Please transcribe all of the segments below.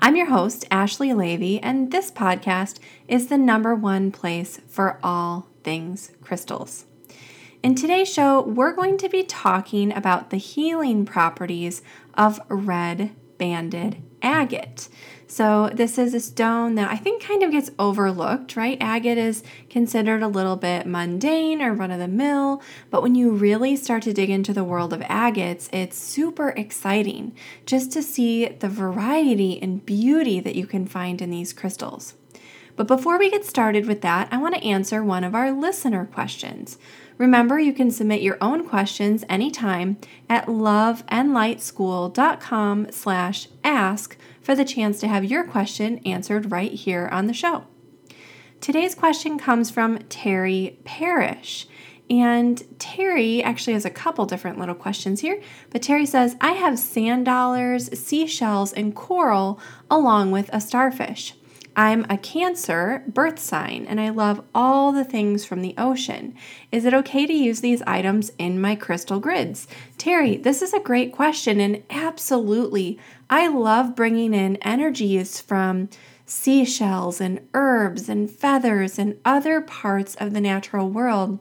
I'm your host, Ashley Leavy, and this podcast is the number one place for all things crystals. In today's show, we're going to be talking about the healing properties of red banded agate. So, this is a stone that I think kind of gets overlooked, right? Agate is considered a little bit mundane or run of the mill, but when you really start to dig into the world of agates, it's super exciting just to see the variety and beauty that you can find in these crystals. But before we get started with that, I want to answer one of our listener questions. Remember, you can submit your own questions anytime at loveandlightschool.com slash ask for the chance to have your question answered right here on the show. Today's question comes from Terry Parrish. And Terry actually has a couple different little questions here. But Terry says, I have sand dollars, seashells, and coral along with a starfish. I'm a Cancer birth sign and I love all the things from the ocean. Is it okay to use these items in my crystal grids? Terry, this is a great question and absolutely. I love bringing in energies from seashells and herbs and feathers and other parts of the natural world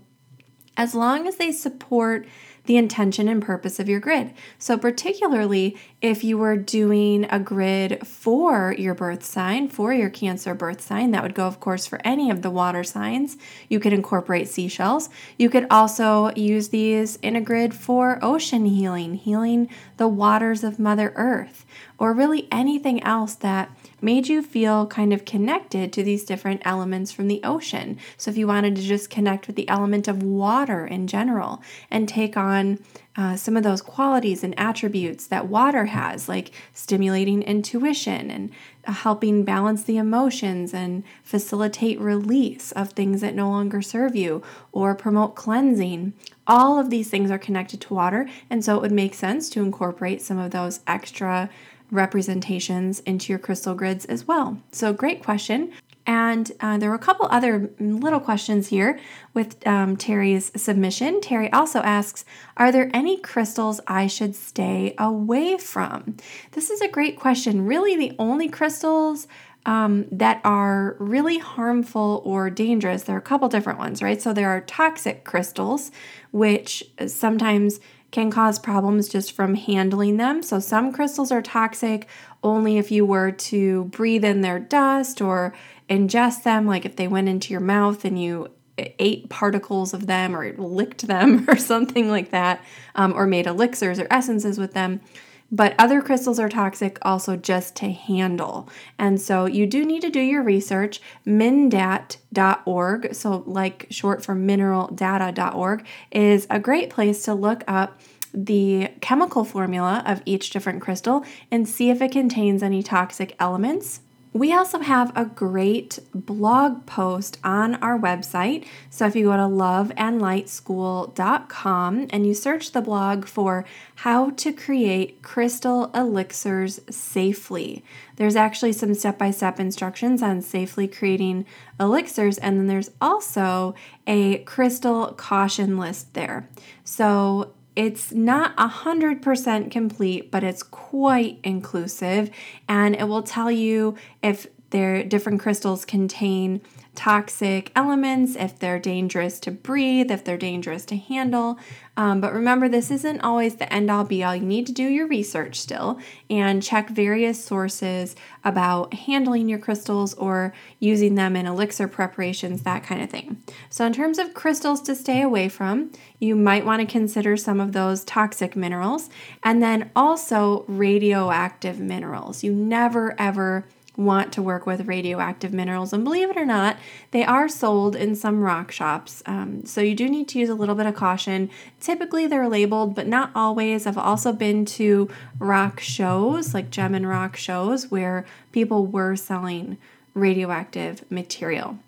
as long as they support the intention and purpose of your grid. So, particularly if you were doing a grid for your birth sign, for your Cancer birth sign, that would go, of course, for any of the water signs. You could incorporate seashells. You could also use these in a grid for ocean healing, healing the waters of Mother Earth, or really anything else that made you feel kind of connected to these different elements from the ocean. So, if you wanted to just connect with the element of water in general and take on uh, some of those qualities and attributes that water has, like stimulating intuition and uh, helping balance the emotions and facilitate release of things that no longer serve you or promote cleansing. All of these things are connected to water, and so it would make sense to incorporate some of those extra representations into your crystal grids as well? So, great question. And uh, there were a couple other little questions here with um, Terry's submission. Terry also asks Are there any crystals I should stay away from? This is a great question. Really, the only crystals um, that are really harmful or dangerous, there are a couple different ones, right? So, there are toxic crystals, which sometimes can cause problems just from handling them. So, some crystals are toxic only if you were to breathe in their dust or ingest them, like if they went into your mouth and you ate particles of them or licked them or something like that, um, or made elixirs or essences with them. But other crystals are toxic also just to handle. And so you do need to do your research. Mindat.org, so like short for mineraldata.org, is a great place to look up the chemical formula of each different crystal and see if it contains any toxic elements we also have a great blog post on our website. So if you go to loveandlightschool.com and you search the blog for how to create crystal elixirs safely, there's actually some step by step instructions on safely creating elixirs, and then there's also a crystal caution list there. So it's not 100% complete, but it's quite inclusive, and it will tell you if their different crystals contain toxic elements, if they're dangerous to breathe, if they're dangerous to handle. Um, but remember, this isn't always the end all be all. You need to do your research still and check various sources about handling your crystals or using them in elixir preparations, that kind of thing. So, in terms of crystals to stay away from, you might want to consider some of those toxic minerals and then also radioactive minerals. You never ever want to work with radioactive minerals. And believe it or not, they are sold in some rock shops. Um, so you do need to use a little bit of caution. Typically, they're labeled, but not always. I've also been to rock shows, like gem and rock shows, where people were selling radioactive material.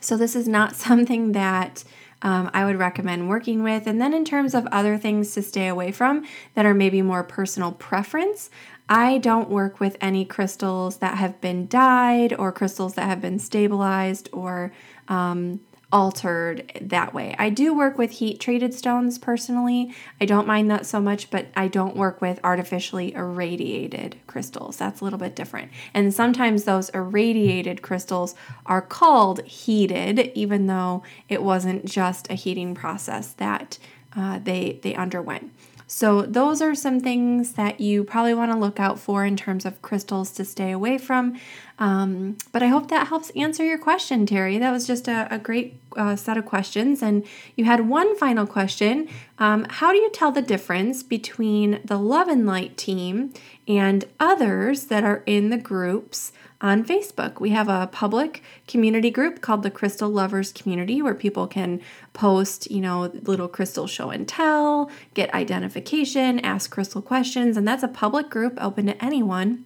So, this is not something that um, I would recommend working with. And then, in terms of other things to stay away from that are maybe more personal preference, I don't work with any crystals that have been dyed or crystals that have been stabilized or um, altered that way. I do work with heat treated stones personally. I don't mind that so much, but I don't work with artificially irradiated crystals. That's a little bit different. And sometimes those irradiated crystals are called heated, even though it wasn't just a heating process that uh, they they underwent. So, those are some things that you probably want to look out for in terms of crystals to stay away from. Um, but I hope that helps answer your question, Terry. That was just a, a great uh, set of questions. And you had one final question um, How do you tell the difference between the Love and Light team and others that are in the groups? On Facebook. We have a public community group called the Crystal Lovers Community where people can post, you know, little crystal show and tell, get identification, ask crystal questions, and that's a public group open to anyone.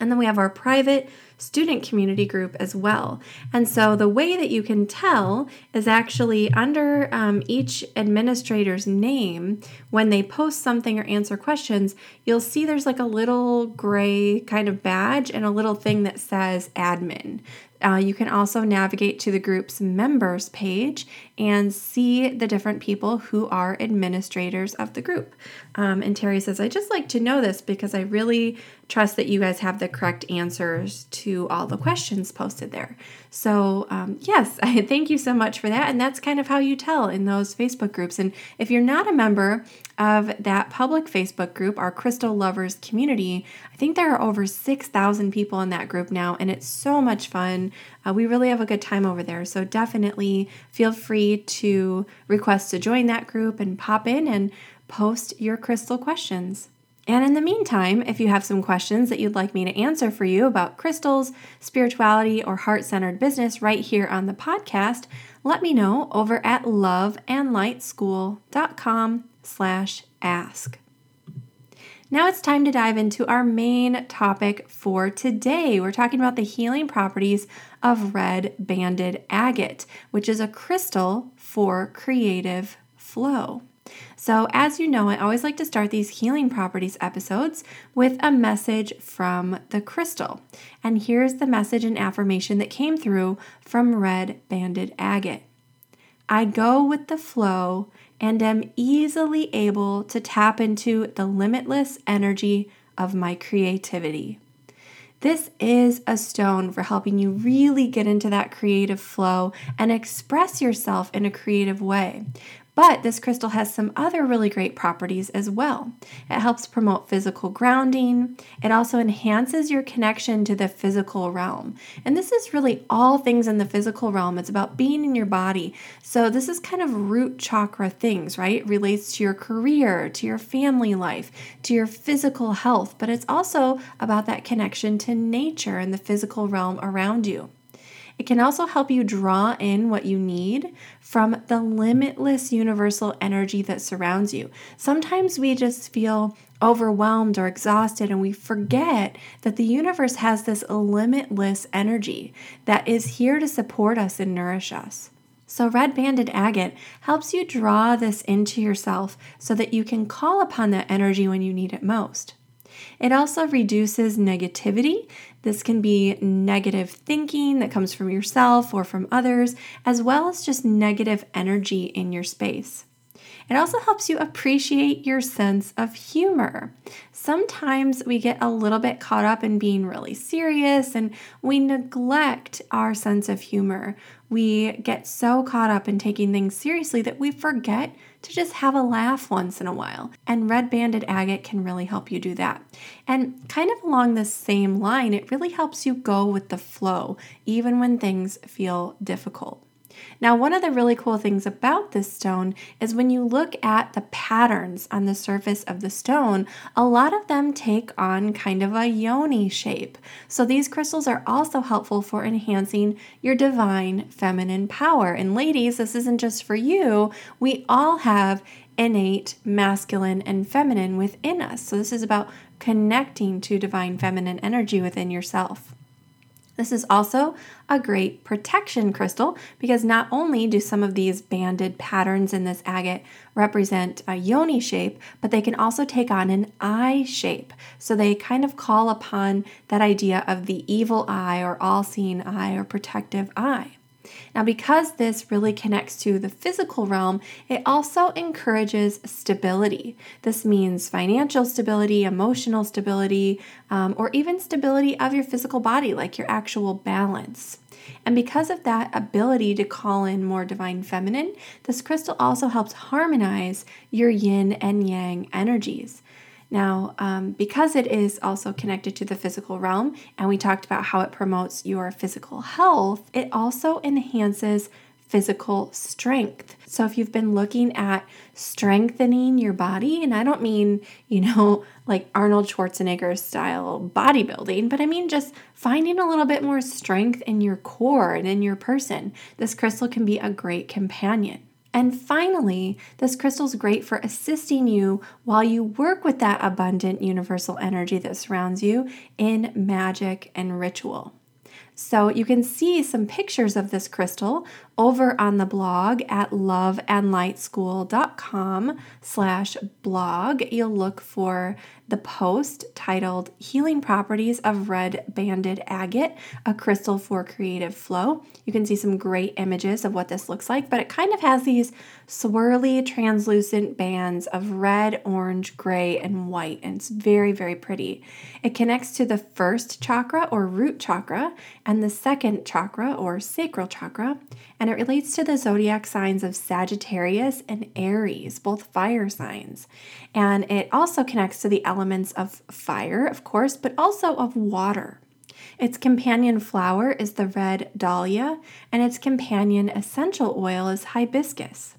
And then we have our private student community group as well. And so the way that you can tell is actually under um, each administrator's name, when they post something or answer questions, you'll see there's like a little gray kind of badge and a little thing that says admin. Uh, you can also navigate to the group's members page and see the different people who are administrators of the group. Um, and Terry says, I just like to know this because I really trust that you guys have the correct answers to all the questions posted there. So, um, yes, I thank you so much for that. And that's kind of how you tell in those Facebook groups. And if you're not a member of that public Facebook group, our Crystal Lovers community, I think there are over 6,000 people in that group now, and it's so much fun. Uh, we really have a good time over there. So, definitely feel free to request to join that group and pop in and post your crystal questions. And in the meantime, if you have some questions that you'd like me to answer for you about crystals, spirituality, or heart-centered business right here on the podcast, let me know over at loveandlightschool.com slash ask. Now it's time to dive into our main topic for today. We're talking about the healing properties of red banded agate, which is a crystal for creative flow. So, as you know, I always like to start these healing properties episodes with a message from the crystal. And here's the message and affirmation that came through from red banded agate I go with the flow and am easily able to tap into the limitless energy of my creativity. This is a stone for helping you really get into that creative flow and express yourself in a creative way. But this crystal has some other really great properties as well. It helps promote physical grounding. It also enhances your connection to the physical realm. And this is really all things in the physical realm. It's about being in your body. So this is kind of root chakra things, right? It relates to your career, to your family life, to your physical health, but it's also about that connection to nature and the physical realm around you. It can also help you draw in what you need from the limitless universal energy that surrounds you. Sometimes we just feel overwhelmed or exhausted, and we forget that the universe has this limitless energy that is here to support us and nourish us. So, red banded agate helps you draw this into yourself so that you can call upon that energy when you need it most. It also reduces negativity. This can be negative thinking that comes from yourself or from others, as well as just negative energy in your space. It also helps you appreciate your sense of humor. Sometimes we get a little bit caught up in being really serious and we neglect our sense of humor. We get so caught up in taking things seriously that we forget to just have a laugh once in a while. And red banded agate can really help you do that. And kind of along the same line, it really helps you go with the flow, even when things feel difficult. Now, one of the really cool things about this stone is when you look at the patterns on the surface of the stone, a lot of them take on kind of a yoni shape. So these crystals are also helpful for enhancing your divine feminine power. And ladies, this isn't just for you, we all have innate masculine and feminine within us. So this is about connecting to divine feminine energy within yourself. This is also a great protection crystal because not only do some of these banded patterns in this agate represent a yoni shape, but they can also take on an eye shape. So they kind of call upon that idea of the evil eye or all seeing eye or protective eye. Now, because this really connects to the physical realm, it also encourages stability. This means financial stability, emotional stability, um, or even stability of your physical body, like your actual balance. And because of that ability to call in more divine feminine, this crystal also helps harmonize your yin and yang energies. Now, um, because it is also connected to the physical realm, and we talked about how it promotes your physical health, it also enhances physical strength. So, if you've been looking at strengthening your body, and I don't mean, you know, like Arnold Schwarzenegger style bodybuilding, but I mean just finding a little bit more strength in your core and in your person, this crystal can be a great companion. And finally, this crystal is great for assisting you while you work with that abundant universal energy that surrounds you in magic and ritual. So you can see some pictures of this crystal over on the blog at loveandlightschool.com slash blog. You'll look for the post titled Healing Properties of Red Banded Agate, a Crystal for Creative Flow. You can see some great images of what this looks like, but it kind of has these swirly, translucent bands of red, orange, gray, and white, and it's very, very pretty. It connects to the first chakra or root chakra and the second chakra or sacral chakra, and it relates to the zodiac signs of Sagittarius and Aries, both fire signs. And it also connects to the elements of fire, of course, but also of water. Its companion flower is the red dahlia, and its companion essential oil is hibiscus.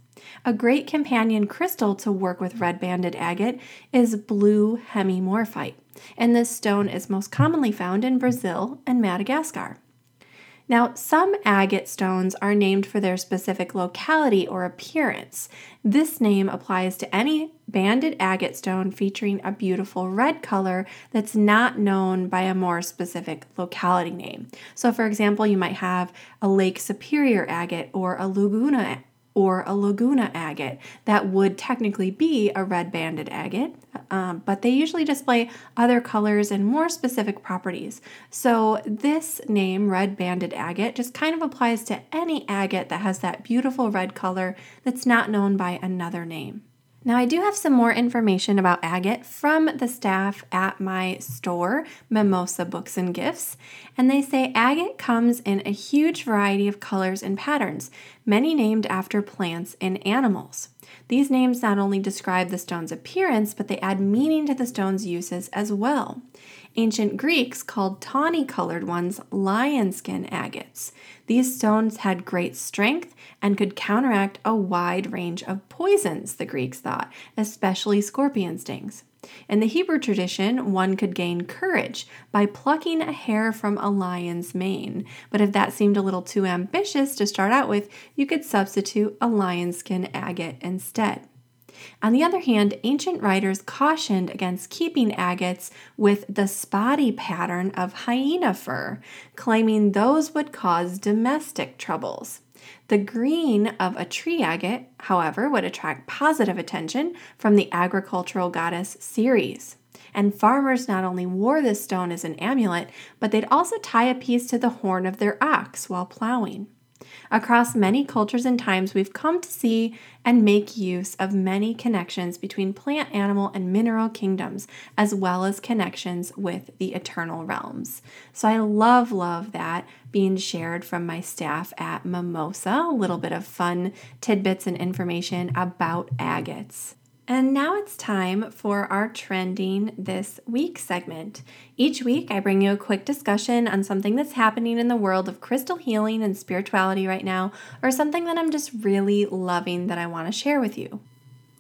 A great companion crystal to work with red banded agate is blue hemimorphite, and this stone is most commonly found in Brazil and Madagascar. Now, some agate stones are named for their specific locality or appearance. This name applies to any banded agate stone featuring a beautiful red color that's not known by a more specific locality name. So, for example, you might have a Lake Superior agate or a Laguna or a Laguna agate. That would technically be a red banded agate, um, but they usually display other colors and more specific properties. So, this name, red banded agate, just kind of applies to any agate that has that beautiful red color that's not known by another name. Now, I do have some more information about agate from the staff at my store, Mimosa Books and Gifts, and they say agate comes in a huge variety of colors and patterns, many named after plants and animals. These names not only describe the stone's appearance, but they add meaning to the stone's uses as well. Ancient Greeks called tawny colored ones lion skin agates. These stones had great strength and could counteract a wide range of poisons, the Greeks thought, especially scorpion stings. In the Hebrew tradition, one could gain courage by plucking a hair from a lion's mane. But if that seemed a little too ambitious to start out with, you could substitute a lion skin agate instead. On the other hand, ancient writers cautioned against keeping agates with the spotty pattern of hyena fur, claiming those would cause domestic troubles. The green of a tree agate, however, would attract positive attention from the agricultural goddess Ceres. And farmers not only wore this stone as an amulet, but they'd also tie a piece to the horn of their ox while plowing. Across many cultures and times, we've come to see and make use of many connections between plant, animal, and mineral kingdoms, as well as connections with the eternal realms. So I love, love that being shared from my staff at Mimosa. A little bit of fun tidbits and information about agates. And now it's time for our Trending This Week segment. Each week, I bring you a quick discussion on something that's happening in the world of crystal healing and spirituality right now, or something that I'm just really loving that I want to share with you.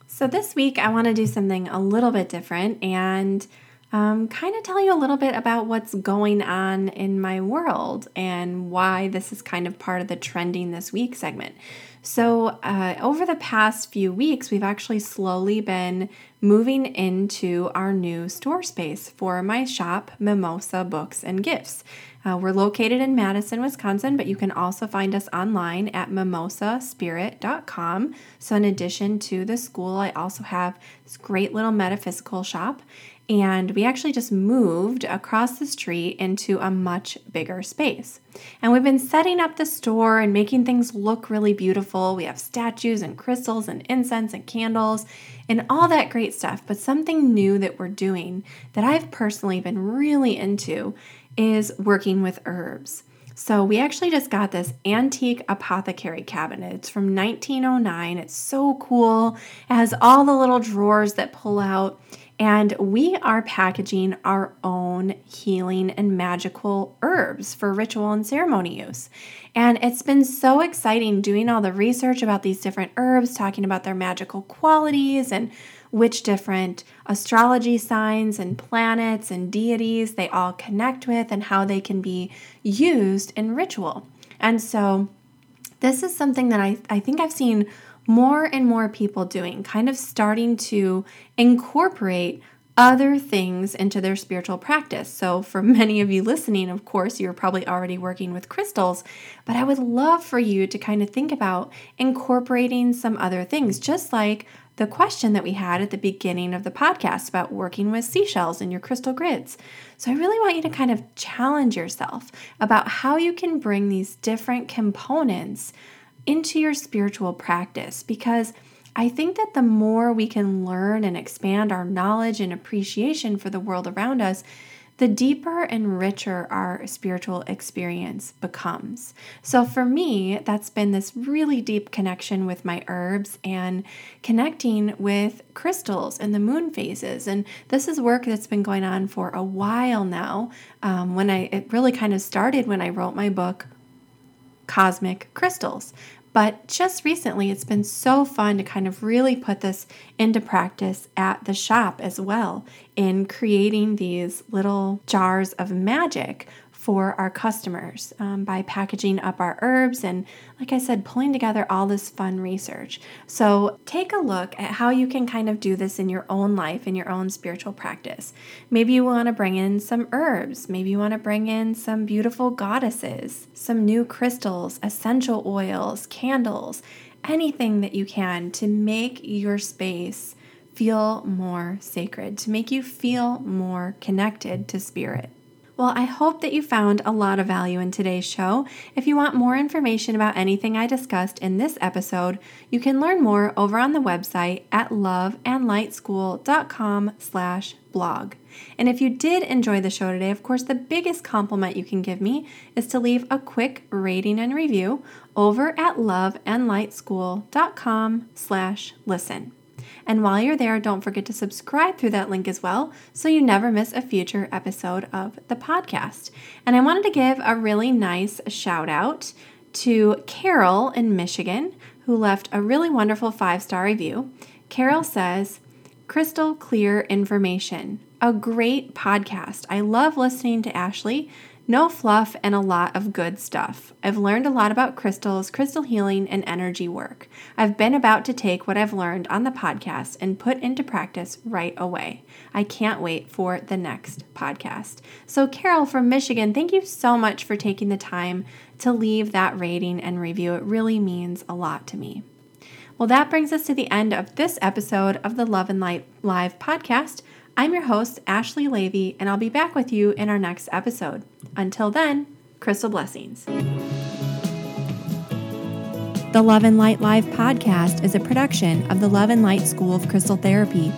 So, this week, I want to do something a little bit different, and um, kind of tell you a little bit about what's going on in my world and why this is kind of part of the trending this week segment. So, uh, over the past few weeks, we've actually slowly been moving into our new store space for my shop, Mimosa Books and Gifts. Uh, we're located in Madison, Wisconsin, but you can also find us online at mimosaspirit.com. So, in addition to the school, I also have this great little metaphysical shop. And we actually just moved across the street into a much bigger space. And we've been setting up the store and making things look really beautiful. We have statues and crystals and incense and candles and all that great stuff. But something new that we're doing that I've personally been really into is working with herbs. So we actually just got this antique apothecary cabinet. It's from 1909. It's so cool. It has all the little drawers that pull out. And we are packaging our own healing and magical herbs for ritual and ceremony use. And it's been so exciting doing all the research about these different herbs, talking about their magical qualities and which different astrology signs and planets and deities they all connect with and how they can be used in ritual. And so, this is something that I, I think I've seen more and more people doing, kind of starting to incorporate other things into their spiritual practice. So, for many of you listening, of course, you're probably already working with crystals, but I would love for you to kind of think about incorporating some other things, just like the question that we had at the beginning of the podcast about working with seashells in your crystal grids. So, I really want you to kind of challenge yourself about how you can bring these different components into your spiritual practice because I think that the more we can learn and expand our knowledge and appreciation for the world around us, the deeper and richer our spiritual experience becomes. So, for me, that's been this really deep connection with my herbs and connecting with crystals and the moon phases. And this is work that's been going on for a while now. Um, when I it really kind of started when I wrote my book, Cosmic Crystals. But just recently, it's been so fun to kind of really put this into practice at the shop as well in creating these little jars of magic for our customers um, by packaging up our herbs and, like I said, pulling together all this fun research. So, take a look at how you can kind of do this in your own life, in your own spiritual practice. Maybe you want to bring in some herbs, maybe you want to bring in some beautiful goddesses, some new crystals, essential oils, candles, anything that you can to make your space feel more sacred, to make you feel more connected to spirit. Well, I hope that you found a lot of value in today's show. If you want more information about anything I discussed in this episode, you can learn more over on the website at loveandlightschool.com slash blog. And if you did enjoy the show today, of course, the biggest compliment you can give me is to leave a quick rating and review over at loveandlightschool.com slash listen. And while you're there, don't forget to subscribe through that link as well so you never miss a future episode of the podcast. And I wanted to give a really nice shout out to Carol in Michigan, who left a really wonderful five star review. Carol says, Crystal clear information. A great podcast. I love listening to Ashley. No fluff and a lot of good stuff. I've learned a lot about crystals, crystal healing, and energy work. I've been about to take what I've learned on the podcast and put into practice right away. I can't wait for the next podcast. So, Carol from Michigan, thank you so much for taking the time to leave that rating and review. It really means a lot to me. Well, that brings us to the end of this episode of the Love and Light Live podcast. I'm your host, Ashley Leavy, and I'll be back with you in our next episode. Until then, crystal blessings. The Love and Light Live podcast is a production of the Love and Light School of Crystal Therapy.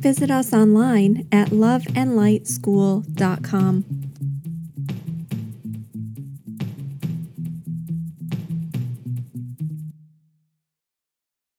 Visit us online at loveandlightschool.com.